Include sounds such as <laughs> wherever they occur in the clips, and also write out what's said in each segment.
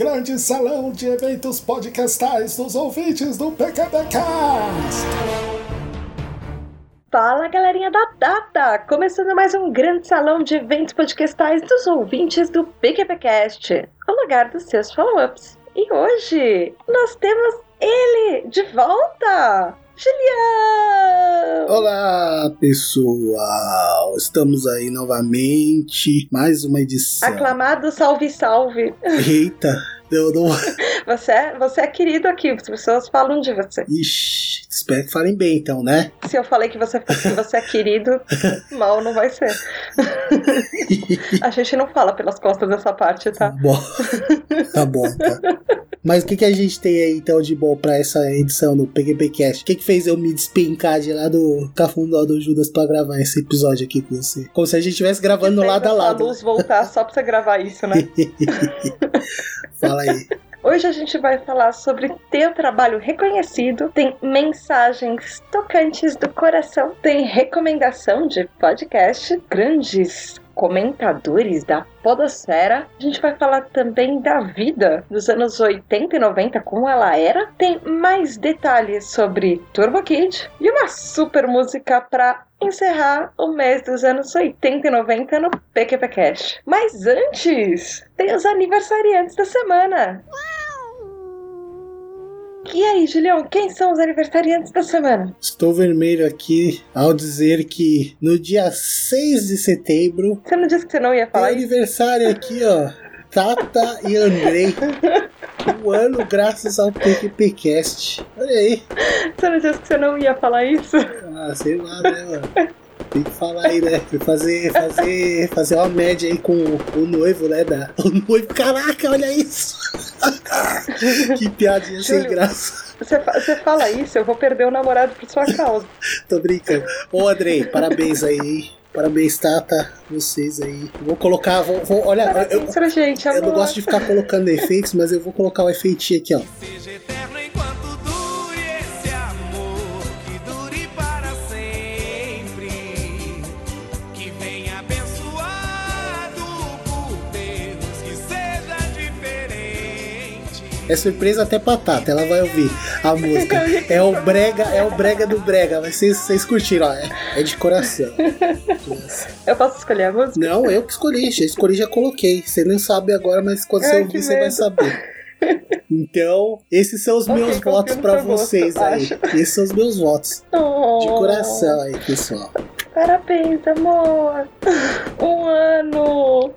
grande salão de eventos podcastais dos ouvintes do PKPcast. Fala galerinha da Data! Começando mais um grande salão de eventos podcastais dos ouvintes do PQPcast, o lugar dos seus follow-ups. E hoje nós temos ele de volta! Julião! Olá, pessoal! Estamos aí novamente, mais uma edição. Aclamado salve, salve! Eita! Eu não... Você é, você é querido aqui, as pessoas falam de você. Ixi, espero que falem bem então, né? Se eu falei que você, que você é querido, <laughs> mal não vai ser. <laughs> A gente não fala pelas costas dessa parte, tá? Bom, tá bom, tá. Mas o que, que a gente tem aí então de bom pra essa edição do PGPcast? O que, que fez eu me despencar de lá do Cafundó do Judas pra gravar esse episódio aqui com você? Como se a gente estivesse gravando lado a lado. A luz voltar só pra você gravar isso, né? <laughs> Fala aí. <laughs> Hoje a gente vai falar sobre teu trabalho reconhecido, tem mensagens tocantes do coração, tem recomendação de podcast, grandes comentadores da podosfera. A gente vai falar também da vida dos anos 80 e 90, como ela era. Tem mais detalhes sobre Turbo Kid e uma super música para encerrar o mês dos anos 80 e 90 no PQP Cash. Mas antes, tem os aniversariantes da semana. E aí, Julião, quem são os aniversariantes da semana? Estou vermelho aqui ao dizer que no dia 6 de setembro. Você não disse que você não ia falar tem aniversário aqui, ó. Tata e Andrei. Um ano graças ao PQPcast. Olha aí. Você não disse que você não ia falar isso? Ah, sei lá, né, mano? Tem que falar aí, né? Fazer, fazer, fazer uma média aí com o noivo, né? Da, o noivo, caraca, olha isso! <laughs> que piadinha sem graça. Você, você fala isso, eu vou perder o namorado por sua causa. Tô brincando. Ô, Andrei, parabéns aí. Parabéns, Tata, vocês aí. Vou colocar, vou, vou olha, parabéns eu, gente, eu não gosto de ficar colocando efeitos, mas eu vou colocar o efeitinho aqui, ó. Seja eterno É surpresa até pra Tata, ela vai ouvir a música. É o brega, é o brega do brega, mas vocês, vocês curtiram, ó, é, é de coração. Eu posso escolher a música? Não, eu que escolhi, já escolhi, já coloquei. Você não sabe agora, mas quando você ouvir, você vai saber. Então, esses são os okay, meus votos para vocês gosto, aí. Acho. Esses são os meus votos. Oh. De coração aí, pessoal. Parabéns, amor! Um ano!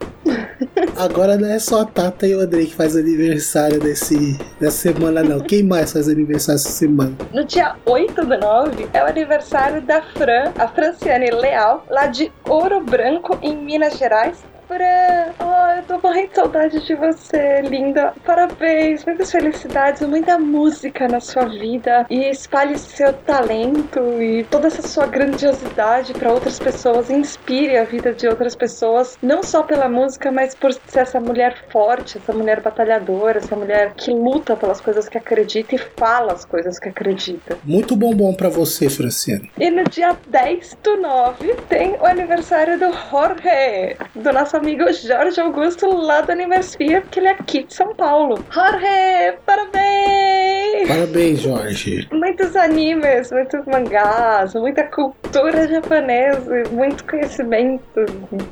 Agora não é só a Tata e o Andrei que faz aniversário desse, dessa semana, não. Quem mais faz aniversário essa semana? No dia 8 do 9 é o aniversário da Fran, a Franciane Leal, lá de Ouro Branco, em Minas Gerais. Fran, oh, eu tô morrendo de saudade de você, linda. Parabéns, muitas felicidades, muita música na sua vida e espalhe seu talento e toda essa sua grandiosidade para outras pessoas, inspire a vida de outras pessoas, não só pela música, mas por ser essa mulher forte, essa mulher batalhadora, essa mulher que luta pelas coisas que acredita e fala as coisas que acredita. Muito bombom para você, Franciane. E no dia 10 do 9 tem o aniversário do Jorge, do nosso nosso amigo Jorge Augusto lá do Animesphere, que ele é aqui de São Paulo. Jorge, parabéns! Parabéns, Jorge. Muitos animes, muitos mangás, muita cultura japonesa, muito conhecimento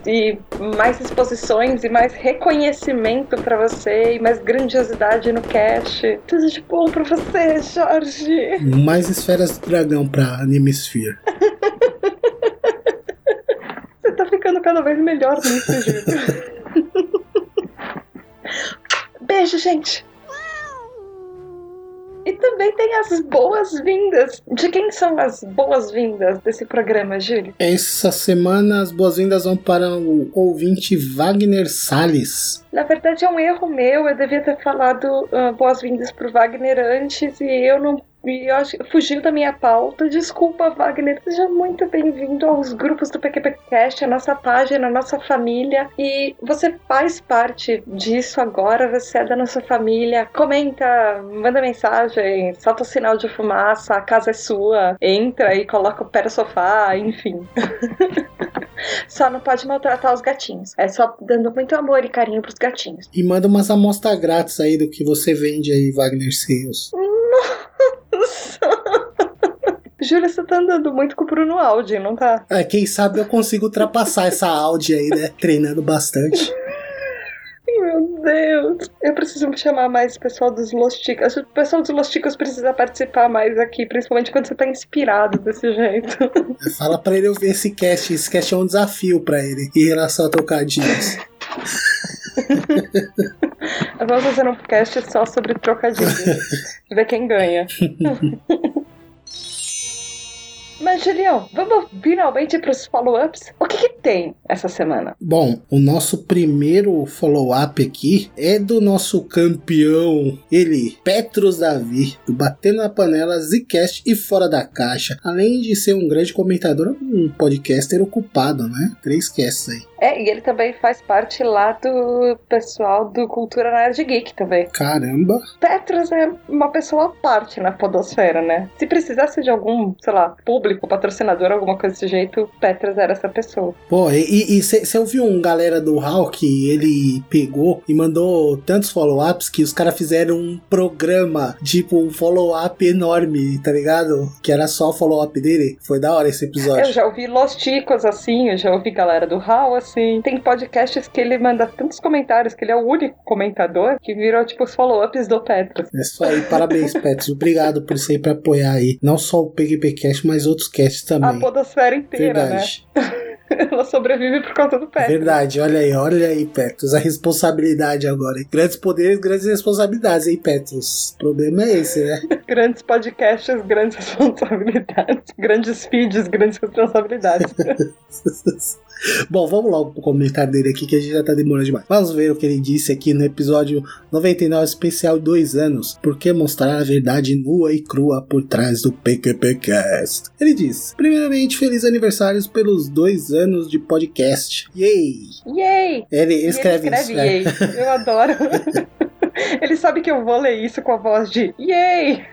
e mais exposições e mais reconhecimento para você e mais grandiosidade no cast. Tudo de bom para você, Jorge. Mais esferas do dragão pra Animesphere. <laughs> cada vez melhor nisso, Júlio. <laughs> Beijo, gente! E também tem as boas-vindas. De quem são as boas-vindas desse programa, Júlio? Essa semana as boas-vindas vão para o ouvinte Wagner Salles. Na verdade é um erro meu, eu devia ter falado uh, boas-vindas para o Wagner antes e eu não e eu acho, fugiu da minha pauta. Desculpa, Wagner. Seja muito bem-vindo aos grupos do PQPcast, a nossa página, a nossa família. E você faz parte disso agora, você é da nossa família. Comenta, manda mensagem, solta o sinal de fumaça, a casa é sua. Entra e coloca o pé no sofá, enfim. <laughs> Só não pode maltratar os gatinhos. É só dando muito amor e carinho pros gatinhos. E manda umas amostras grátis aí do que você vende aí, Wagner Sales. Júlia, você tá andando muito com o Bruno Audi, não tá? É, quem sabe eu consigo ultrapassar essa Audi aí, né? Treinando bastante. Meu Deus. Eu preciso chamar mais o pessoal dos Los Chicos. O pessoal dos Los Chicos precisa participar mais aqui, principalmente quando você tá inspirado desse jeito. Fala pra ele ouvir esse cast. Esse cast é um desafio pra ele em relação a trocadilhos. Vamos fazer um cast só sobre trocadilhos. Ver quem ganha. <laughs> Mas, Julião, vamos finalmente para os follow-ups? O que, que, tem essa semana? Bom, o nosso primeiro follow-up aqui é do nosso campeão, ele, Petros Davi, do Batendo na Panela, Zcast e Fora da Caixa. Além de ser um grande comentador, um podcaster ocupado, né? Três casts aí. É, e ele também faz parte lá do pessoal do Cultura Nerd Geek também. Caramba! Petros é uma pessoa à parte na podosfera, né? Se precisasse de algum, sei lá, público, patrocinador, alguma coisa desse jeito, Petros era essa pessoa. Pô, e você ouviu um galera do Hulk, ele pegou e mandou tantos follow-ups que os caras fizeram um programa, tipo um follow-up enorme, tá ligado? Que era só o follow-up dele. Foi da hora esse episódio. Eu já ouvi Los Ticos assim, eu já ouvi galera do Hal assim assim. Tem podcasts que ele manda tantos comentários que ele é o único comentador que virou tipo os follow-ups do Petros. É isso aí, parabéns, Petros. Obrigado por sempre apoiar aí. Não só o PGPcast, mas outros casts também. A podosfera inteira, Verdade. né? <laughs> Ela sobrevive por conta do Petros. Verdade, olha aí, olha aí, Petros. A responsabilidade agora. Hein? Grandes poderes, grandes responsabilidades, hein, Petros? O problema é esse, né? <laughs> grandes podcasts, grandes <laughs> responsabilidades. Grandes feeds, grandes responsabilidades. <laughs> Bom, vamos logo pro comentário dele aqui que a gente já tá demorando demais. Vamos ver o que ele disse aqui no episódio 99 especial 2 anos. Por que mostrar a verdade nua e crua por trás do PQPcast? Ele diz: Primeiramente, feliz aniversário pelos dois anos de podcast. Yay! Yay! Ele escreve, ele escreve isso. Yay. Eu adoro. <laughs> Ele sabe que eu vou ler isso com a voz de Yay!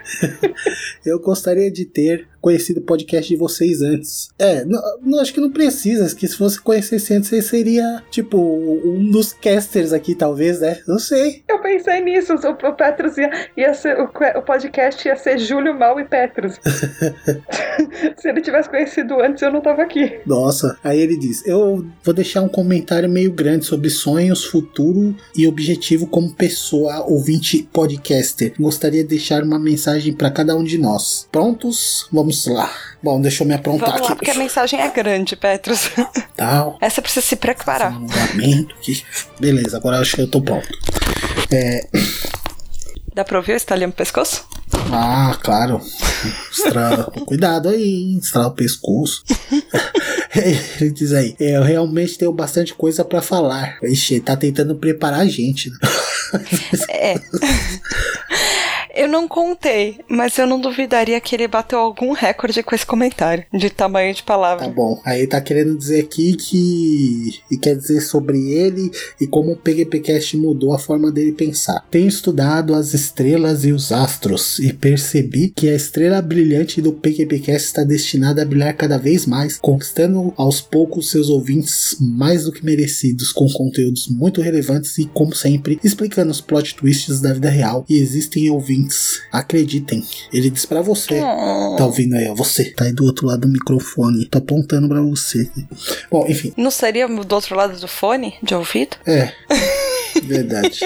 eu gostaria de ter conhecido o podcast de vocês antes. É, não, não, acho que não precisa, que se você conhecesse antes, você seria, tipo, um dos casters aqui, talvez, né? Não sei. Eu pensei nisso, o, o Petrus ia, ia ser, o, o, podcast ia ser Júlio Mal e Petrus. <laughs> se ele tivesse conhecido antes, eu não tava aqui. Nossa, aí ele diz, eu vou deixar um comentário meio grande sobre sonhos, futuro e objetivo como pessoa ouvinte podcaster. Gostaria de deixar uma mensagem para cada um de nós. Prontos? Vamos Vamos lá. Bom, deixa eu me aprontar Vamos aqui. Lá, porque a mensagem é grande, Petrus. Tal. Essa precisa se preparar. aqui. Beleza, agora acho que eu tô pronto. É... Dá pra ouvir o estalinho no pescoço? Ah, claro. Estra... Cuidado aí, estralar o pescoço. <laughs> Ele diz aí, é, eu realmente tenho bastante coisa para falar. Ixi, ele tá tentando preparar a gente. Né? É. <laughs> <laughs> Eu não contei, mas eu não duvidaria que ele bateu algum recorde com esse comentário de tamanho de palavra. Tá bom. Aí tá querendo dizer aqui que. E quer dizer sobre ele e como o PGPcast mudou a forma dele pensar. Tenho estudado as estrelas e os astros e percebi que a estrela brilhante do PGPcast está destinada a brilhar cada vez mais, conquistando aos poucos seus ouvintes mais do que merecidos, com conteúdos muito relevantes e, como sempre, explicando os plot twists da vida real. E existem ouvintes ouvintes, acreditem, ele diz para você. Oh. Tá ouvindo aí, ó, você. Tá aí do outro lado do microfone. Tá apontando para você. Bom, enfim. Não seria do outro lado do fone de ouvido? É. Verdade.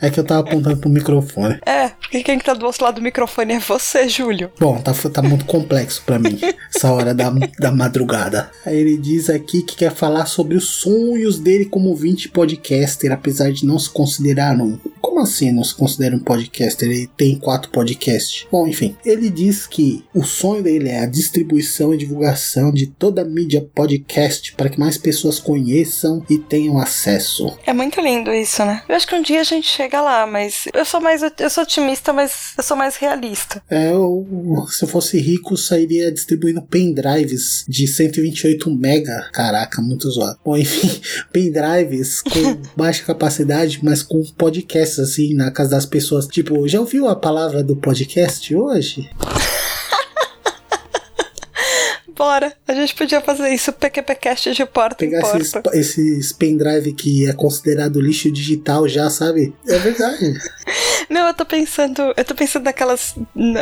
É que eu tava apontando pro microfone. É, porque quem tá do outro lado do microfone é você, Júlio. Bom, tá, tá muito complexo para mim, essa hora da, da madrugada. Aí ele diz aqui que quer falar sobre os sonhos dele como ouvinte podcaster, apesar de não se considerar um. Como assim não se considera um podcaster? Ele tem quatro podcasts. Bom, enfim, ele diz que o sonho dele é a distribuição e divulgação de toda a mídia podcast para que mais pessoas conheçam e tenham acesso. É muito lindo isso, né? Eu acho que um dia a gente chega lá, mas eu sou mais eu sou otimista, mas eu sou mais realista. É, eu, se eu fosse rico, sairia distribuindo pendrives de 128 mega. Caraca, muito zoado. Bom, <laughs> enfim, pendrives com <laughs> baixa capacidade, mas com podcasts assim na casa das pessoas. Tipo, já ouviu a palavra do podcast hoje? Bora. A gente podia fazer isso, PQPcast de porta Pegar em porta. esses, esses pendrive que é considerado lixo digital já, sabe? É verdade. <laughs> Não, eu tô pensando. Eu tô pensando naquelas.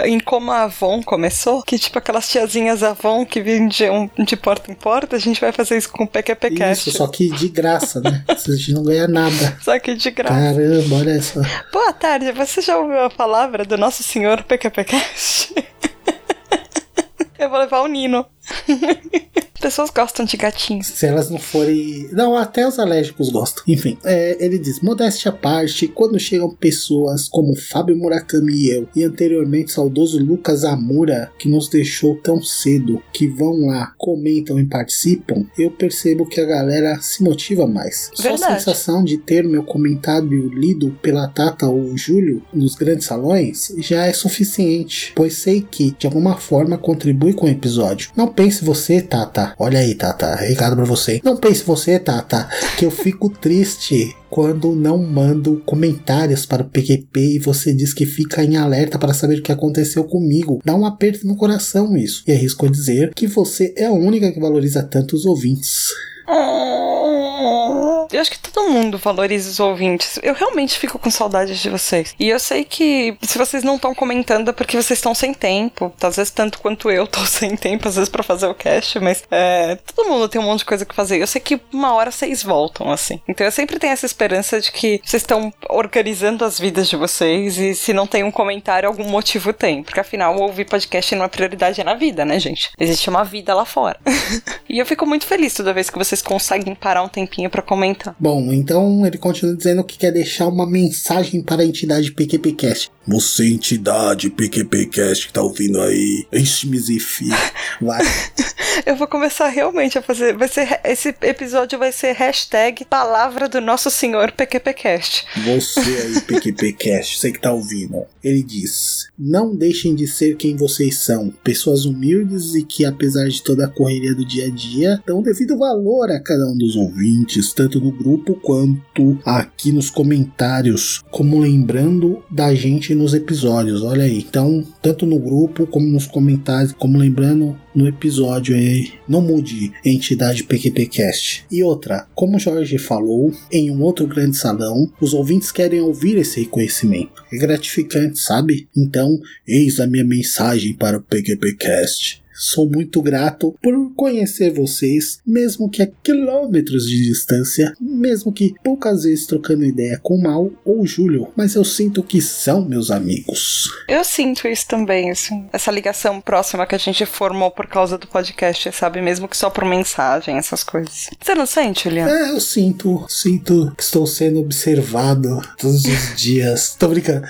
em como a Avon começou. Que tipo aquelas tiazinhas Avon que vendiam de porta em porta. A gente vai fazer isso com o PQPcast. Isso, só que de graça, né? <laughs> A gente não ganha nada. Só que de graça. Caramba, olha só. Boa tarde, você já ouviu a palavra do nosso senhor PQPcast? <laughs> eu vou levar o Nino. <laughs> Pessoas gostam de gatinhos. Se elas não forem. Não, até os alérgicos gostam. Enfim, é, ele diz: modéstia à parte, quando chegam pessoas como Fábio Murakami e eu, e anteriormente saudoso Lucas Amura, que nos deixou tão cedo, que vão lá, comentam e participam, eu percebo que a galera se motiva mais. Verdade. Só a sensação de ter meu comentário lido pela Tata ou o Júlio nos grandes salões já é suficiente, pois sei que, de alguma forma, contribui com o episódio. Não pense você, Tata. Olha aí, Tata. Recado pra você. Não pense você, Tata, que eu fico triste quando não mando comentários para o PQP e você diz que fica em alerta para saber o que aconteceu comigo. Dá um aperto no coração isso. E arrisco dizer que você é a única que valoriza tanto os ouvintes. <laughs> Eu acho que todo mundo valoriza os ouvintes. Eu realmente fico com saudades de vocês. E eu sei que se vocês não estão comentando é porque vocês estão sem tempo. Às vezes, tanto quanto eu tô <laughs> sem tempo, às vezes, pra fazer o cast, mas é, todo mundo tem um monte de coisa que fazer. Eu sei que uma hora vocês voltam, assim. Então eu sempre tenho essa esperança de que vocês estão organizando as vidas de vocês e se não tem um comentário, algum motivo tem. Porque afinal, ouvir podcast não é prioridade na vida, né, gente? Existe uma vida lá fora. <laughs> e eu fico muito feliz toda vez que vocês conseguem parar um tempinho para comentar. Bom, então ele continua dizendo que quer deixar uma mensagem para a entidade PQPcast. Você, entidade PQPcast que tá ouvindo aí, enche-me <laughs> Vai. Eu vou começar realmente a fazer. Vai ser, esse episódio vai ser hashtag Palavra do Nosso Senhor PQPcast. Você aí, PQPcast, você que tá ouvindo. Ele diz: Não deixem de ser quem vocês são. Pessoas humildes e que, apesar de toda a correria do dia a dia, dão devido valor a cada um dos ouvintes, tanto no grupo quanto aqui nos comentários. Como lembrando da gente nos episódios. Olha aí. Então, tanto no grupo como nos comentários, como lembrando no episódio aí. Não mude entidade PQPcast. E outra, como Jorge falou, em um outro grande salão, os ouvintes querem ouvir esse reconhecimento. É gratificante, sabe? Então, eis a minha mensagem para o PQPcast. Sou muito grato por conhecer vocês, mesmo que a quilômetros de distância, mesmo que poucas vezes trocando ideia com o Mal ou o Júlio, mas eu sinto que são meus amigos. Eu sinto isso também, assim, essa ligação próxima que a gente formou por causa do podcast, sabe? Mesmo que só por mensagem, essas coisas. Você não sente, Juliana? É, eu sinto, sinto que estou sendo observado todos os <laughs> dias. Tô brincando.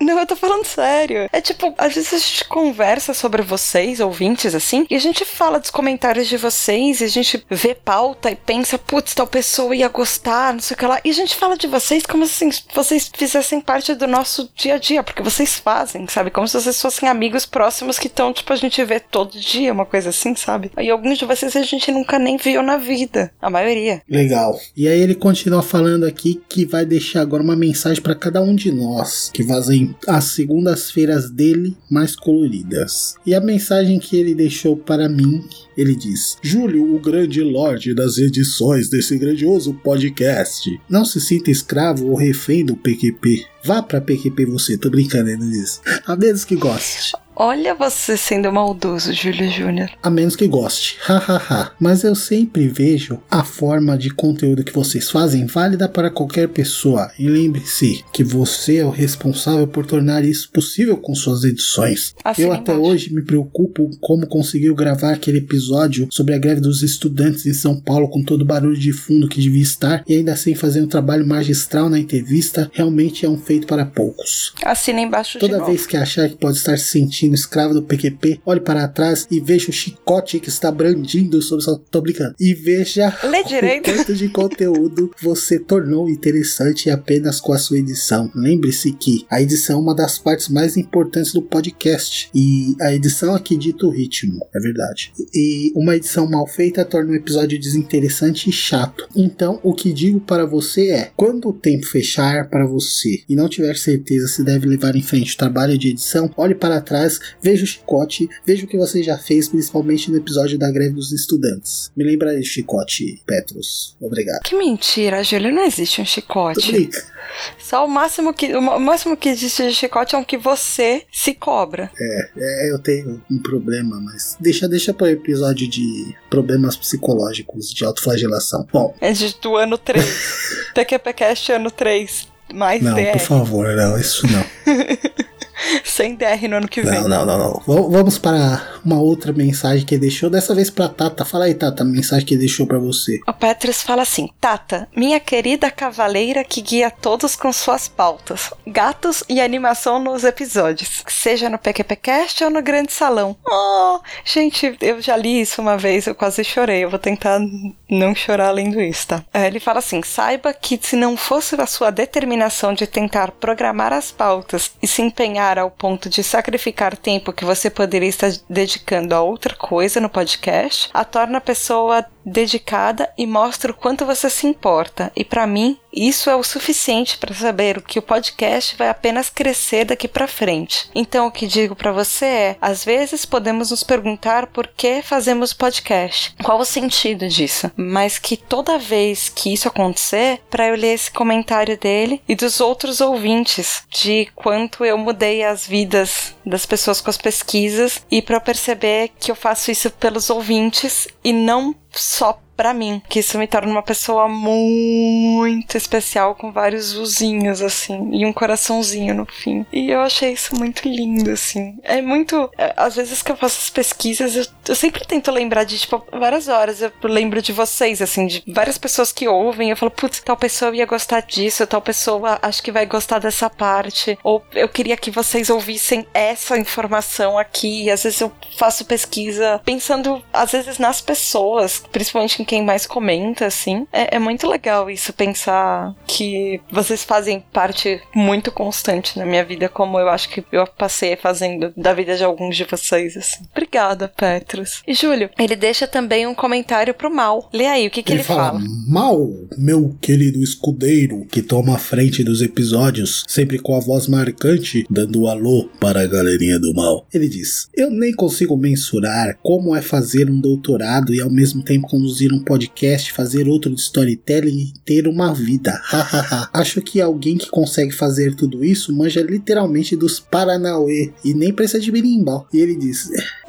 Não, eu tô falando sério. É tipo, às vezes a gente conversa sobre vocês, ouvintes, assim, e a gente fala dos comentários de vocês, e a gente vê pauta e pensa, putz, tal pessoa ia gostar, não sei o que lá. E a gente fala de vocês como se vocês fizessem parte do nosso dia a dia, porque vocês fazem, sabe? Como se vocês fossem amigos próximos que estão, tipo, a gente vê todo dia, uma coisa assim, sabe? E alguns de vocês a gente nunca nem viu na vida. A maioria. Legal. E aí ele continua falando aqui que vai deixar agora uma mensagem para cada um de nós que fazem as segundas-feiras dele mais coloridas. E a mensagem que ele deixou para mim, ele diz: Júlio, o grande lorde das edições desse grandioso podcast. Não se sinta escravo ou refém do PQP. Vá pra PQP você, tô brincando, ele diz. <laughs> A menos que goste. Olha você sendo maldoso, Júlio Júnior. A menos que goste. <laughs> Hahaha. Mas eu sempre vejo a forma de conteúdo que vocês fazem válida para qualquer pessoa. E lembre-se que você é o responsável por tornar isso possível com suas edições. Assim eu até embaixo. hoje me preocupo como conseguiu gravar aquele episódio sobre a greve dos estudantes em São Paulo com todo o barulho de fundo que devia estar e ainda assim fazer um trabalho magistral na entrevista realmente é um feito para poucos. Assina embaixo de Toda novo. vez que achar que pode estar se sentindo escravo do PQP, olhe para trás e veja o chicote que está brandindo sobre sua. Tô brincando. E veja Lê o direito. quanto de conteúdo você tornou interessante apenas com a sua edição. Lembre-se que a edição é uma das partes mais importantes do podcast. E a edição aqui dita o ritmo, é verdade. E uma edição mal feita torna um episódio desinteressante e chato. Então, o que digo para você é: quando o tempo fechar para você e não tiver certeza se deve levar em frente o trabalho de edição, olhe para trás ideias, veja o chicote, veja o que você já fez, principalmente no episódio da greve dos estudantes. Me lembra de chicote, Petros. Obrigado. Que mentira, Júlio, não existe um chicote. Brinca. Só o máximo que o máximo que existe de chicote é um que você se cobra. É, é, eu tenho um problema, mas deixa, deixa para o episódio de problemas psicológicos de autoflagelação. Bom, É de, do ano 3. <laughs> PQPcast ano 3. Mais não, DR. por favor, não, isso não. <laughs> <laughs> Sem DR no ano que vem. Não, não, não, não. Vamos para uma outra mensagem que ele deixou, dessa vez pra Tata. Fala aí, Tata, a mensagem que ele deixou pra você. O Petrus fala assim: Tata, minha querida cavaleira que guia todos com suas pautas, gatos e animação nos episódios, seja no PQPcast ou no Grande Salão. Oh, gente, eu já li isso uma vez, eu quase chorei. Eu vou tentar não chorar lendo isso, tá? É, Ele fala assim: saiba que se não fosse a sua determinação de tentar programar as pautas e se empenhar ao ponto de sacrificar tempo que você poderia estar dedicando a outra coisa no podcast, a torna a pessoa dedicada e mostra o quanto você se importa. E para mim, isso é o suficiente para saber que o podcast vai apenas crescer daqui para frente. Então, o que digo para você é: às vezes podemos nos perguntar por que fazemos podcast, qual o sentido disso, mas que toda vez que isso acontecer, para eu ler esse comentário dele e dos outros ouvintes de quanto eu mudei as vidas das pessoas com as pesquisas e para perceber que eu faço isso pelos ouvintes e não só pra mim, que isso me torna uma pessoa muito especial com vários uzinhos assim e um coraçãozinho no fim. E eu achei isso muito lindo assim. É muito, é, às vezes que eu faço as pesquisas, eu, eu sempre tento lembrar de tipo várias horas eu lembro de vocês assim, de várias pessoas que ouvem, eu falo, putz, tal pessoa ia gostar disso, tal pessoa acho que vai gostar dessa parte, ou eu queria que vocês ouvissem essa informação aqui. E às vezes eu faço pesquisa pensando às vezes nas pessoas, principalmente em quem mais comenta, assim. É, é muito legal isso, pensar que vocês fazem parte muito constante na minha vida, como eu acho que eu passei fazendo da vida de alguns de vocês, assim. Obrigada, Petrus. E Júlio, ele deixa também um comentário pro Mal. Lê aí, o que, que ele, fala? Mal, meu querido escudeiro, que toma a frente dos episódios, sempre com a voz marcante, dando alô para a galerinha do mal. Ele diz: Eu nem consigo mensurar como é fazer um doutorado e ao mesmo tempo conduzir um podcast, fazer outro de storytelling e ter uma vida. <laughs> Hahaha. Acho que alguém que consegue fazer tudo isso manja literalmente dos Paranauê e nem precisa de berimbau. E ele diz: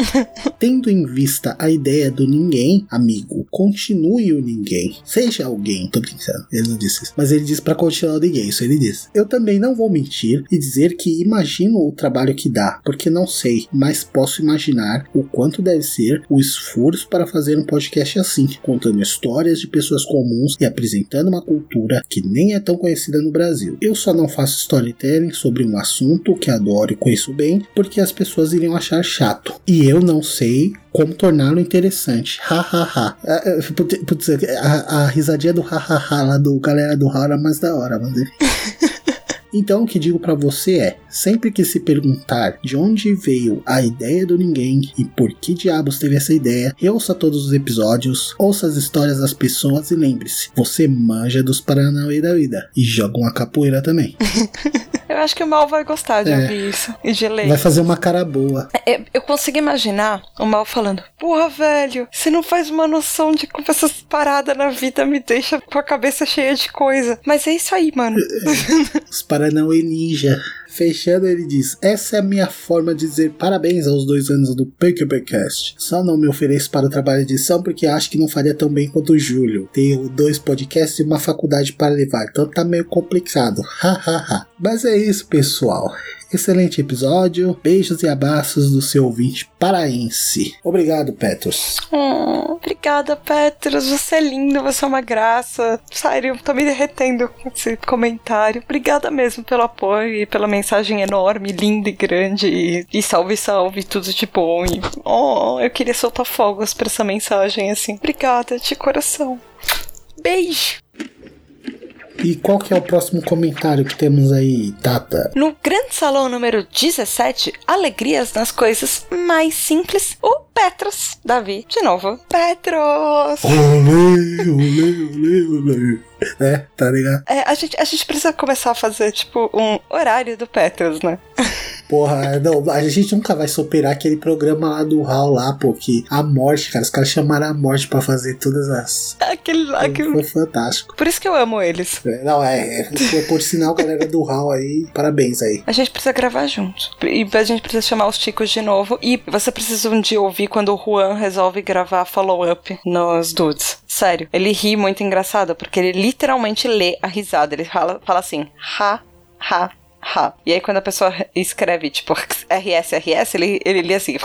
<laughs> Tendo em vista a ideia do ninguém, amigo, continue o ninguém. Seja alguém. Tô brincando, ele não disse isso. Mas ele diz pra continuar o ninguém, isso ele diz. Eu também não vou mentir e dizer que imagino o trabalho que dá, porque não sei, mas posso imaginar o quanto deve ser o esforço para fazer um podcast assim, contando histórias de pessoas comuns e apresentando uma cultura que nem é tão conhecida no Brasil. Eu só não faço storytelling sobre um assunto que adoro e conheço bem, porque as pessoas iriam achar chato. E eu não sei como torná-lo interessante. <laughs> Hahaha. Ah, ah, putz, putz, a, a risadinha do hahaha lá do galera do Hara mais da hora, mas. <laughs> Então o que digo pra você é, sempre que se perguntar de onde veio a ideia do ninguém e por que diabos teve essa ideia, ouça todos os episódios, ouça as histórias das pessoas e lembre-se, você manja dos Paranauê da vida e joga uma capoeira também. <laughs> Eu acho que o Mal vai gostar de É. ouvir isso e de ler. Vai fazer uma cara boa. É, Eu consigo imaginar o Mal falando: Porra, velho, você não faz uma noção de como essas paradas na vida me deixam com a cabeça cheia de coisa. Mas é isso aí, mano. Os Paranauê Ninja. Fechando, ele diz: Essa é a minha forma de dizer parabéns aos dois anos do PQPcast. Só não me ofereço para o trabalho de edição porque acho que não faria tão bem quanto o Júlio. Tenho dois podcasts e uma faculdade para levar, então tá meio complicado. <laughs> Hahaha. Mas é isso, pessoal. Excelente episódio. Beijos e abraços do seu ouvinte paraense. Obrigado, Petros. Oh, obrigada, Petrus. Você é lindo, você é uma graça. Sério, tô me derretendo com esse comentário. Obrigada mesmo pelo apoio e pela mensagem enorme, linda e grande. E, e salve, salve, tudo de bom. E, oh, eu queria soltar fogos pra essa mensagem assim. Obrigada de coração. Beijo! E qual que é o próximo comentário que temos aí, Tata? No grande salão número 17, alegrias nas coisas mais simples, o Petros, Davi, de novo. Petros! Olê, olê, olê, olê. É, tá ligado? É, a, gente, a gente precisa começar a fazer, tipo, um horário do Petros, né? <laughs> Porra, não, a gente nunca vai superar aquele programa lá do Hal lá, pô, que a morte, cara, os caras chamaram a morte pra fazer todas as. Aquele lá que. Foi fantástico. Por isso que eu amo eles. É, Não, é, é por, por sinal, galera do Hal aí, parabéns aí. A gente precisa gravar junto. E a gente precisa chamar os Ticos de novo. E você precisa um dia ouvir quando o Juan resolve gravar follow-up nos dudes. Sério, ele ri muito engraçado, porque ele literalmente lê a risada. Ele fala, fala assim, ha, ha, ha. E aí quando a pessoa escreve, tipo, RS, RS, ele, ele lê assim.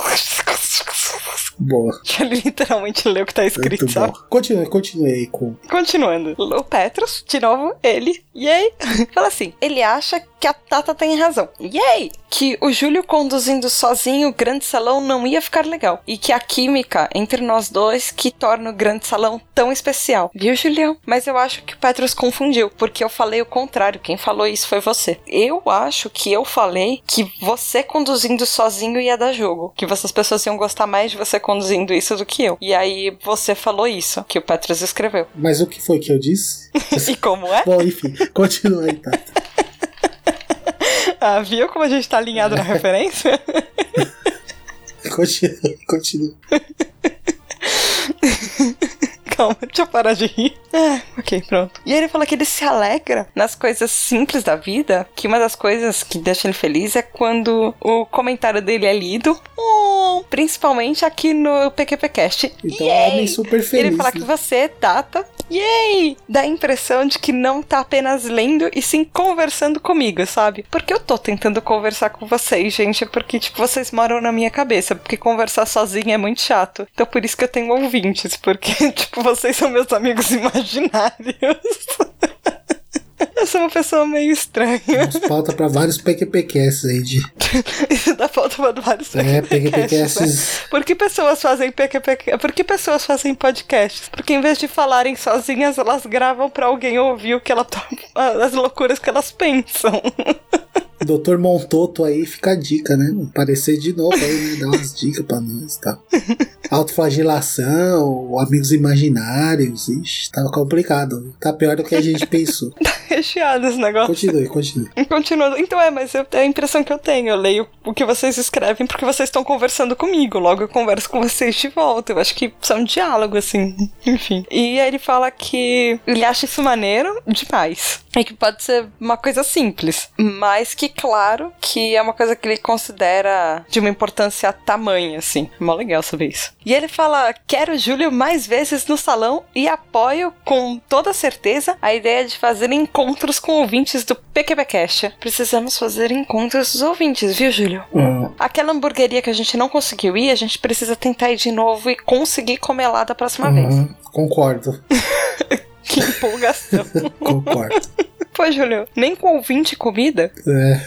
Boa. <laughs> Ele literalmente lê o que tá escrito, Muito sabe? Continue, continue aí com. Continuando. O Petros, de novo, ele, yay, <laughs> fala assim: ele acha que a Tata tem razão. Yay! Que o Júlio conduzindo sozinho o grande salão não ia ficar legal. E que a química entre nós dois que torna o grande salão tão especial. Viu, Julião? Mas eu acho que o Petros confundiu, porque eu falei o contrário. Quem falou isso foi você. Eu acho que eu falei que você conduzindo sozinho ia dar jogo. Que essas pessoas iam gostar mais de você conduzindo isso do que eu. E aí você falou isso, que o Petros escreveu. Mas o que foi que eu disse? <laughs> e como é? Bom, enfim, continua aí, tá. <laughs> <laughs> Ah, viu como a gente tá alinhado na referência? <laughs> Continua, continua. <laughs> Calma, <laughs> deixa eu parar de rir. Ah, ok, pronto. E ele fala que ele se alegra nas coisas simples da vida, que uma das coisas que deixa ele feliz é quando o comentário dele é lido, oh, principalmente aqui no PQPcast. Então é um homem super feliz. Ele fala né? que você, Tata, yay! Dá a impressão de que não tá apenas lendo e sim conversando comigo, sabe? Porque eu tô tentando conversar com vocês, gente, porque, tipo, vocês moram na minha cabeça, porque conversar sozinha é muito chato. Então por isso que eu tenho ouvintes, porque, <laughs> tipo, vocês são meus amigos imaginários. Eu sou uma pessoa meio estranha. Temos pauta pra vários PQPcasts aí de. Isso <laughs> dá falta para vários É, PQPcasts, né? Por que pessoas fazem PQP? Por que pessoas fazem podcasts? Porque em vez de falarem sozinhas, elas gravam pra alguém ouvir o que ela tá, as loucuras que elas pensam. <laughs> Doutor Montoto aí fica a dica, né? Aparecer de novo aí, né? Dar umas dicas pra nós e tal. Autoflagelação, amigos imaginários. Ixi, tava complicado. Tá pior do que a gente pensou. <laughs> Recheado esse negócio. Continue, continue. <laughs> Continuando. Então é, mas eu, é a impressão que eu tenho. Eu leio o que vocês escrevem porque vocês estão conversando comigo. Logo eu converso com vocês de volta. Eu acho que isso é um diálogo, assim. <laughs> Enfim. E aí ele fala que ele acha isso maneiro demais. E que pode ser uma coisa simples. Mas que, claro, que é uma coisa que ele considera de uma importância tamanha, assim. Mó legal saber isso. E ele fala: quero o Júlio mais vezes no salão e apoio com toda certeza a ideia de fazer encontros com ouvintes do PQPcast. Precisamos fazer encontros dos ouvintes, viu, Júlio? Hum, Aquela hamburgueria que a gente não conseguiu ir, a gente precisa tentar ir de novo e conseguir comer lá da próxima vez. uhum, concordo, <laughs> Que empolgação. <laughs> concordo. Pô, Júlio, nem com ouvinte e comida? É,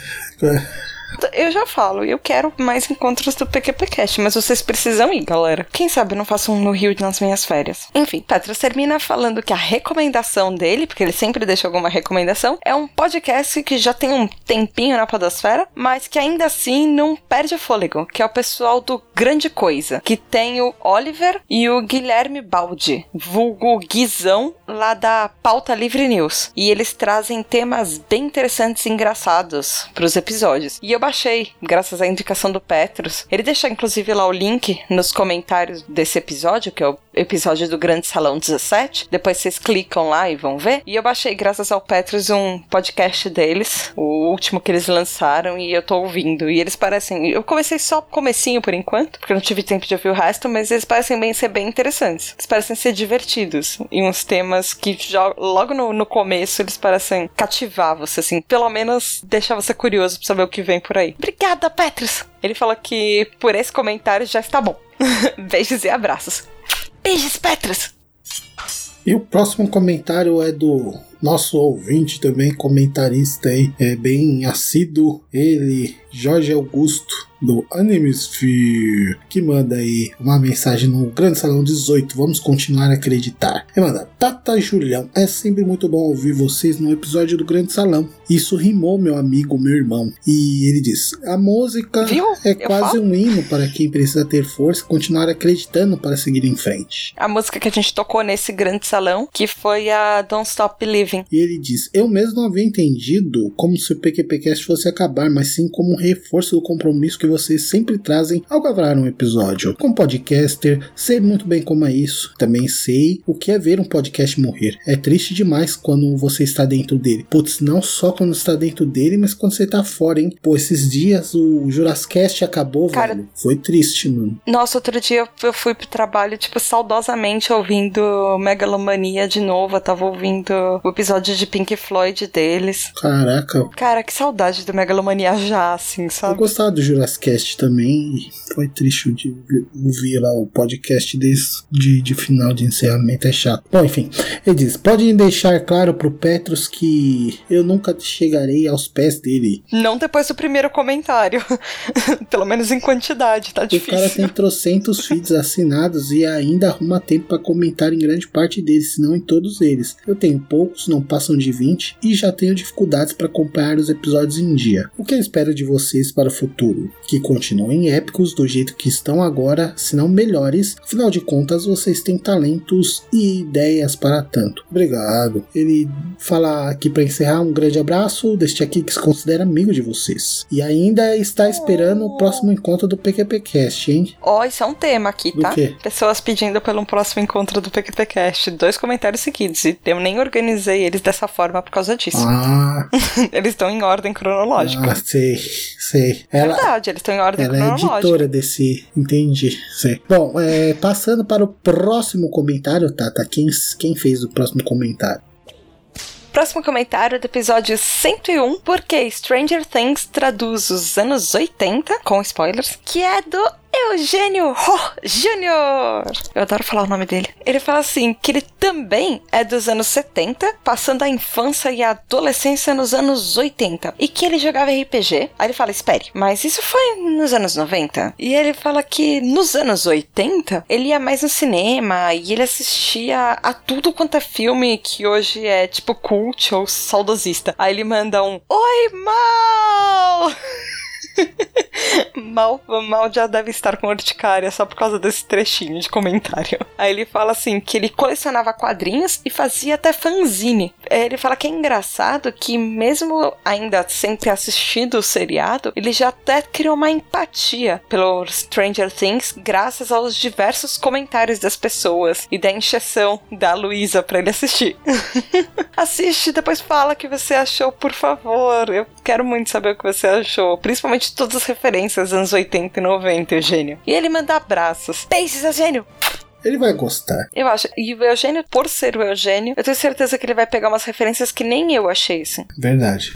Eu já falo, eu quero mais encontros do PQPcast, mas vocês precisam ir, galera. Quem sabe eu não faço um no Rio nas minhas férias. Enfim, Petros termina falando que a recomendação dele, porque ele sempre deixa alguma recomendação, é um podcast que já tem um tempinho na podosfera, mas que ainda assim não perde o fôlego, que é o pessoal do Grande Coisa, que tem o Oliver e o Guilherme Baldi, vulgo Guizão, lá da Pauta Livre News. E eles trazem temas bem interessantes e engraçados pros episódios. E eu baixei, graças à indicação do Petros. Ele deixa inclusive lá o link nos comentários desse episódio, que é o episódio do Grande Salão 17. Depois vocês clicam lá e vão ver. E eu baixei, graças ao Petros, um podcast deles, o último que eles lançaram, e eu tô ouvindo. E eles parecem. Eu comecei só comecinho por enquanto, porque eu não tive tempo de ouvir o resto, mas eles parecem bem ser bem interessantes. Eles parecem ser divertidos. E uns temas que já, logo no, no começo eles parecem cativar você, assim. Pelo menos deixar você curioso pra saber o que vem por aí. Obrigada, Petros! Ele falou que por esse comentário já está bom. <laughs> Beijos e abraços. Beijos, Petros! E o próximo comentário é do nosso ouvinte também, comentarista aí, é bem assíduo, ele, Jorge Augusto, do Animesphere, que manda aí uma mensagem no Grande Salão 18. Vamos continuar a acreditar. E manda, Tata Julião, é sempre muito bom ouvir vocês no episódio do Grande Salão. Isso rimou, meu amigo, meu irmão. E ele diz: a música Viu? é Eu quase falo. um hino para quem precisa ter força e continuar acreditando para seguir em frente. A música que a gente tocou nesse grande salão, que foi a Don't Stop Believing. E ele diz: Eu mesmo não havia entendido como se o PQPcast fosse acabar, mas sim como um reforço do compromisso que vocês sempre trazem ao gravar um episódio. Como podcaster, sei muito bem como é isso. Também sei o que é ver um podcast morrer. É triste demais quando você está dentro dele. Putz, não só quando está dentro dele, mas quando você está fora, hein? Pô, esses dias o Jurassicast acabou, Cara- velho. Foi triste, mano. Nossa, outro dia eu- eu fui pro trabalho, tipo, saudosamente ouvindo Megalomania de novo. Eu tava ouvindo o episódio de Pink Floyd deles. Caraca, Cara, que saudade do Megalomania já, assim, Eu sabe? gostava do Jurassicast também. e Foi triste de ouvir- lá o podcast desse de, de final de encerramento. É chato. Bom, enfim. Ele diz: Podem deixar claro pro Petros que eu nunca chegarei aos pés dele. Não depois do primeiro comentário. <laughs> Pelo menos em quantidade, tá O cara difícil. tem trocentos feeds assinados e ainda arruma tempo pra comentar em grande parte deles, se não em todos eles. Eu tenho poucos, não passam de 20 e já tenho dificuldades para acompanhar os episódios em dia. O que eu espero de vocês para o futuro? Que continuem épicos do jeito que estão agora, se não melhores. Afinal de contas, vocês têm talentos e ideias para tanto. Obrigado. Ele fala aqui para encerrar um grande abraço deste aqui que se considera amigo de vocês. E ainda está esperando o próximo encontro do PQPcast, hein? Ó, isso é um tema aqui, Do tá? quê? Pessoas pedindo pelo próximo encontro do PQPcast. Dois comentários seguidos. E eu nem organizei eles dessa forma por causa disso. Ah, <laughs> Eles estão em ordem cronológica. ah sei, sei. Ela, Verdade, eles estão em ordem ela é editora desse. Entendi. Bom, é, passando para o próximo comentário, Tata. Quem, quem fez o próximo comentário? Próximo comentário do episódio 101, porque Stranger Things traduz os anos 80, com spoilers, que é do Eugênio Ho Jr. Eu adoro falar o nome dele. Ele fala assim, que ele também é dos anos 70, passando a infância e a adolescência nos anos 80, e que ele jogava RPG. Aí ele fala, espere, mas isso foi nos anos 90? E ele fala que nos anos 80, ele ia mais no cinema e ele assistia a tudo quanto é filme que hoje é tipo cult ou saudosista. Aí ele manda um Oi, Mal! <laughs> Mal, mal já deve estar com urticária só por causa desse trechinho de comentário. Aí ele fala assim que ele colecionava quadrinhos e fazia até fanzine. É, Ele fala que é engraçado que mesmo ainda sem ter assistido o seriado, ele já até criou uma empatia pelo Stranger Things graças aos diversos comentários das pessoas e da encheção da Luísa pra ele assistir. <laughs> Assiste, depois fala o que você achou, por favor. Eu quero muito saber o que você achou. Principalmente todas as referências dos anos 80 e 90, Eugênio. E ele manda abraços. Beijos, Eugênio! Ele vai gostar. Eu acho. E o Eugênio, por ser o Eugênio, eu tenho certeza que ele vai pegar umas referências que nem eu achei, assim. Verdade.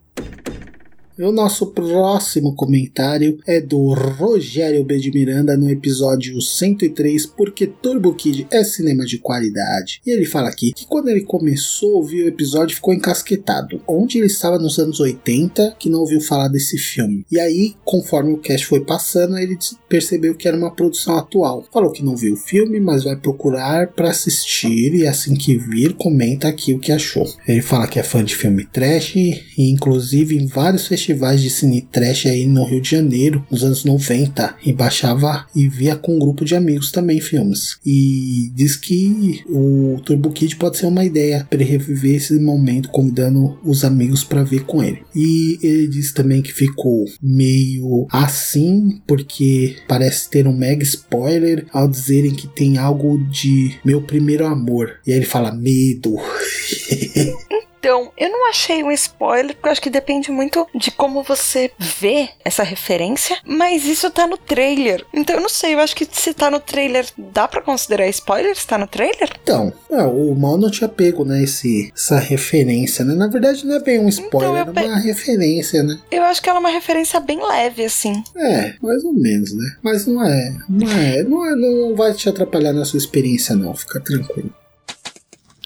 E o nosso próximo comentário é do Rogério B. de Miranda no episódio 103, porque Turbo Kid é cinema de qualidade. E ele fala aqui que quando ele começou a ouvir o episódio ficou encasquetado. Onde ele estava nos anos 80 que não ouviu falar desse filme. E aí, conforme o cast foi passando, ele percebeu que era uma produção atual. Falou que não viu o filme, mas vai procurar para assistir e assim que vir, comenta aqui o que achou. Ele fala que é fã de filme trash e inclusive em vários festivais de cine trash aí no Rio de Janeiro, nos anos 90, e baixava e via com um grupo de amigos também filmes. E diz que o Turbo Kid pode ser uma ideia para reviver esse momento, convidando os amigos para ver com ele. E ele diz também que ficou meio assim, porque parece ter um mega spoiler ao dizerem que tem algo de meu primeiro amor. E aí ele fala medo. <laughs> Então, eu não achei um spoiler, porque eu acho que depende muito de como você vê essa referência, mas isso tá no trailer. Então, eu não sei, eu acho que se tá no trailer, dá pra considerar spoiler se tá no trailer? Então, é, o mal não tinha pego, né, esse, essa referência, né? Na verdade não é bem um spoiler, Então, é uma referência, né? Eu acho que ela é uma referência bem leve, assim. É, mais ou menos, né? Mas não é, não é, não é, não vai te atrapalhar na sua experiência não, fica tranquilo.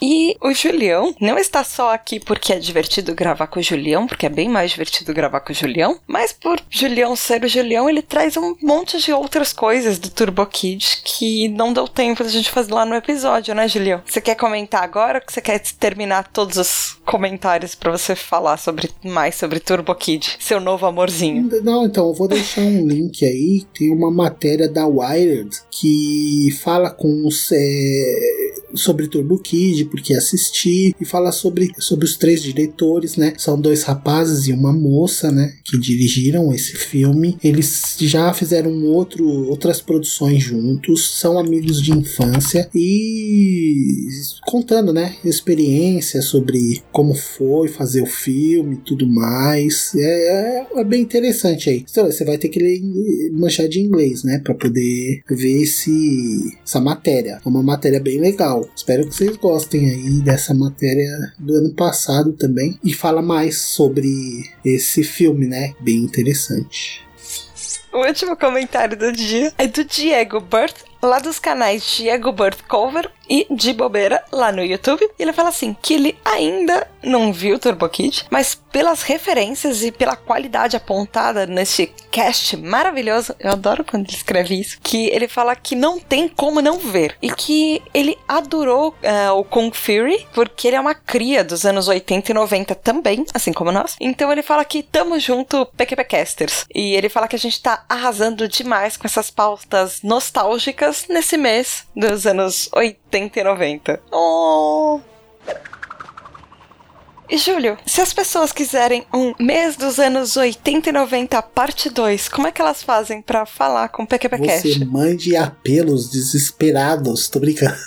E o Julião não está só aqui porque é divertido gravar com o Julião, porque é bem mais divertido gravar com o Julião, mas por Julião ser o Julião, ele traz um monte de outras coisas do Turbo Kid que não deu tempo da gente fazer lá no episódio, né, Julião? Você quer comentar agora ou você quer terminar todos os comentários para você falar sobre mais sobre Turbo Kid, seu novo amorzinho? Não, então eu vou deixar um link aí, tem uma matéria da Wired que fala com os é, sobre Turbo Kid, porque assisti, e fala sobre, sobre os três diretores, né? São dois rapazes e uma moça, né? Que dirigiram esse filme. Eles já fizeram outro, outras produções juntos, são amigos de infância e contando, né? Experiência sobre como foi fazer o filme e tudo mais. É, é, é, bem interessante aí. Então, você vai ter que ler, manchar de inglês, né? Pra poder ver esse, essa matéria. É uma matéria bem legal. Espero que vocês gostem aí dessa matéria do ano passado também. E fala mais sobre esse filme, né? Bem interessante. O último comentário do dia é do Diego Burt, lá dos canais Diego Burt Cover e de bobeira lá no YouTube. Ele fala assim que ele ainda não viu Turbo Kid, mas pelas referências e pela qualidade apontada nesse cast maravilhoso, eu adoro quando ele escreve isso, que ele fala que não tem como não ver e que ele adorou uh, o Kung Fury porque ele é uma cria dos anos 80 e 90 também, assim como nós. Então ele fala que tamo junto PQP Casters e ele fala que a gente tá arrasando demais com essas pautas nostálgicas nesse mês dos anos 80 80 e 90. Oh! E Júlio, se as pessoas quiserem um mês dos anos 80 e 90 parte 2, como é que elas fazem para falar com o PQPcast? Você mande apelos desesperados, tô brincando. <laughs>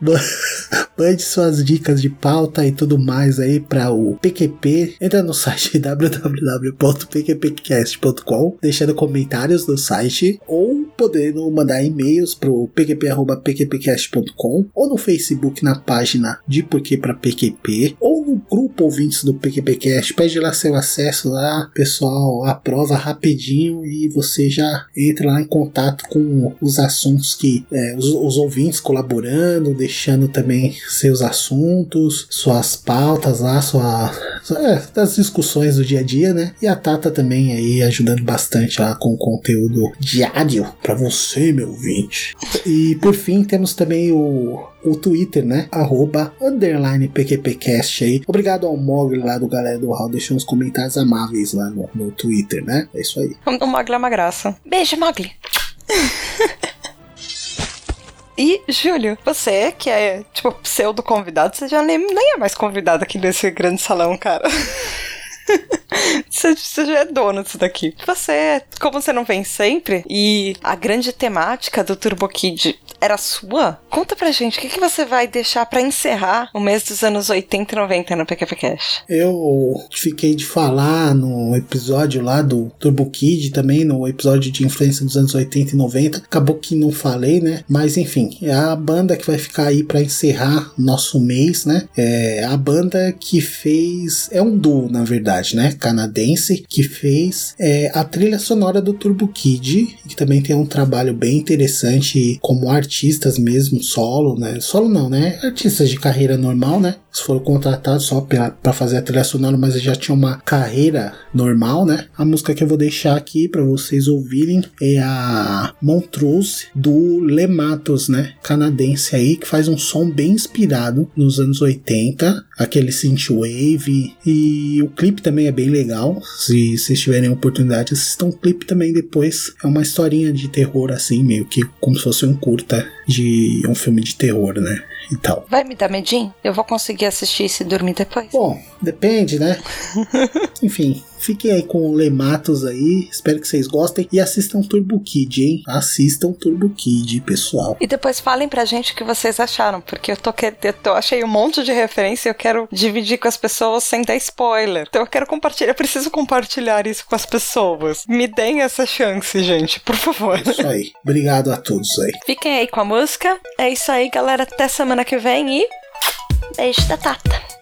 <laughs> Mande suas dicas de pauta e tudo mais aí para o PQP. Entra no site <laughs> www.pqpcast.com, deixando comentários no site ou podendo mandar e-mails pro pqp.pqpcast.com ou no Facebook na página de Porquê para PQP ou no grupo ouvintes do PQPcast. Pede lá seu acesso lá, pessoal aprova rapidinho e você já entra lá em contato com os assuntos que é, os, os ouvintes colaborando, deixando também seus assuntos, suas pautas lá, sua, é, das discussões do dia a dia, né? E a Tata também aí ajudando bastante lá com o conteúdo diário para você, meu ouvinte. E por fim temos também o o Twitter, né? Arroba underline PQPcast aí. Obrigado ao Mogli lá do Galera do Hall, deixou uns comentários amáveis lá no, no Twitter, né? É isso aí. O Mogli é uma graça. Beijo, Mogli. <laughs> E, Júlio, você que é, tipo, pseudo convidado, você já nem, nem é mais convidado aqui nesse grande salão, cara. <laughs> você, já é dono disso daqui. Você, como você não vem sempre, e a grande temática do Turbo Kid era sua? Conta pra gente, o que, que você vai deixar para encerrar o mês dos anos 80 e 90 no PQP Cash? Eu fiquei de falar no episódio lá do Turbo Kid, também no episódio de influência dos anos 80 e 90. Acabou que não falei, né? Mas enfim, é a banda que vai ficar aí para encerrar nosso mês, né? É a banda que fez. É um duo, na verdade, né? Canadense, que fez é, a trilha sonora do Turbo Kid, que também tem um trabalho bem interessante como artista artistas mesmo, solo, né? Solo não, né? Artistas de carreira normal, né? foram contratados só para fazer a trilha sonora, mas já tinha uma carreira normal, né? A música que eu vou deixar aqui para vocês ouvirem é a Montrose do Lematos, né? Canadense aí, que faz um som bem inspirado nos anos 80, aquele synthwave e o clipe também é bem legal. Se vocês tiverem oportunidade, assistam o clipe também depois. É uma historinha de terror assim, meio que como se fosse um curta de um filme de terror, né? e tal. Vai me dar medinho? Eu vou conseguir assistir e se dormir depois? Bom, depende, né? <laughs> Enfim, Fiquem aí com o Lematos aí. Espero que vocês gostem. E assistam Turbo Kid, hein? Assistam Turbo Kid, pessoal. E depois falem pra gente o que vocês acharam. Porque eu tô eu tô, achei um monte de referência e eu quero dividir com as pessoas sem dar spoiler. Então eu quero compartilhar. Eu preciso compartilhar isso com as pessoas. Me deem essa chance, gente, por favor. É isso aí. Obrigado a todos aí. Fiquem aí com a música. É isso aí, galera. Até semana que vem e. Beijo da Tata.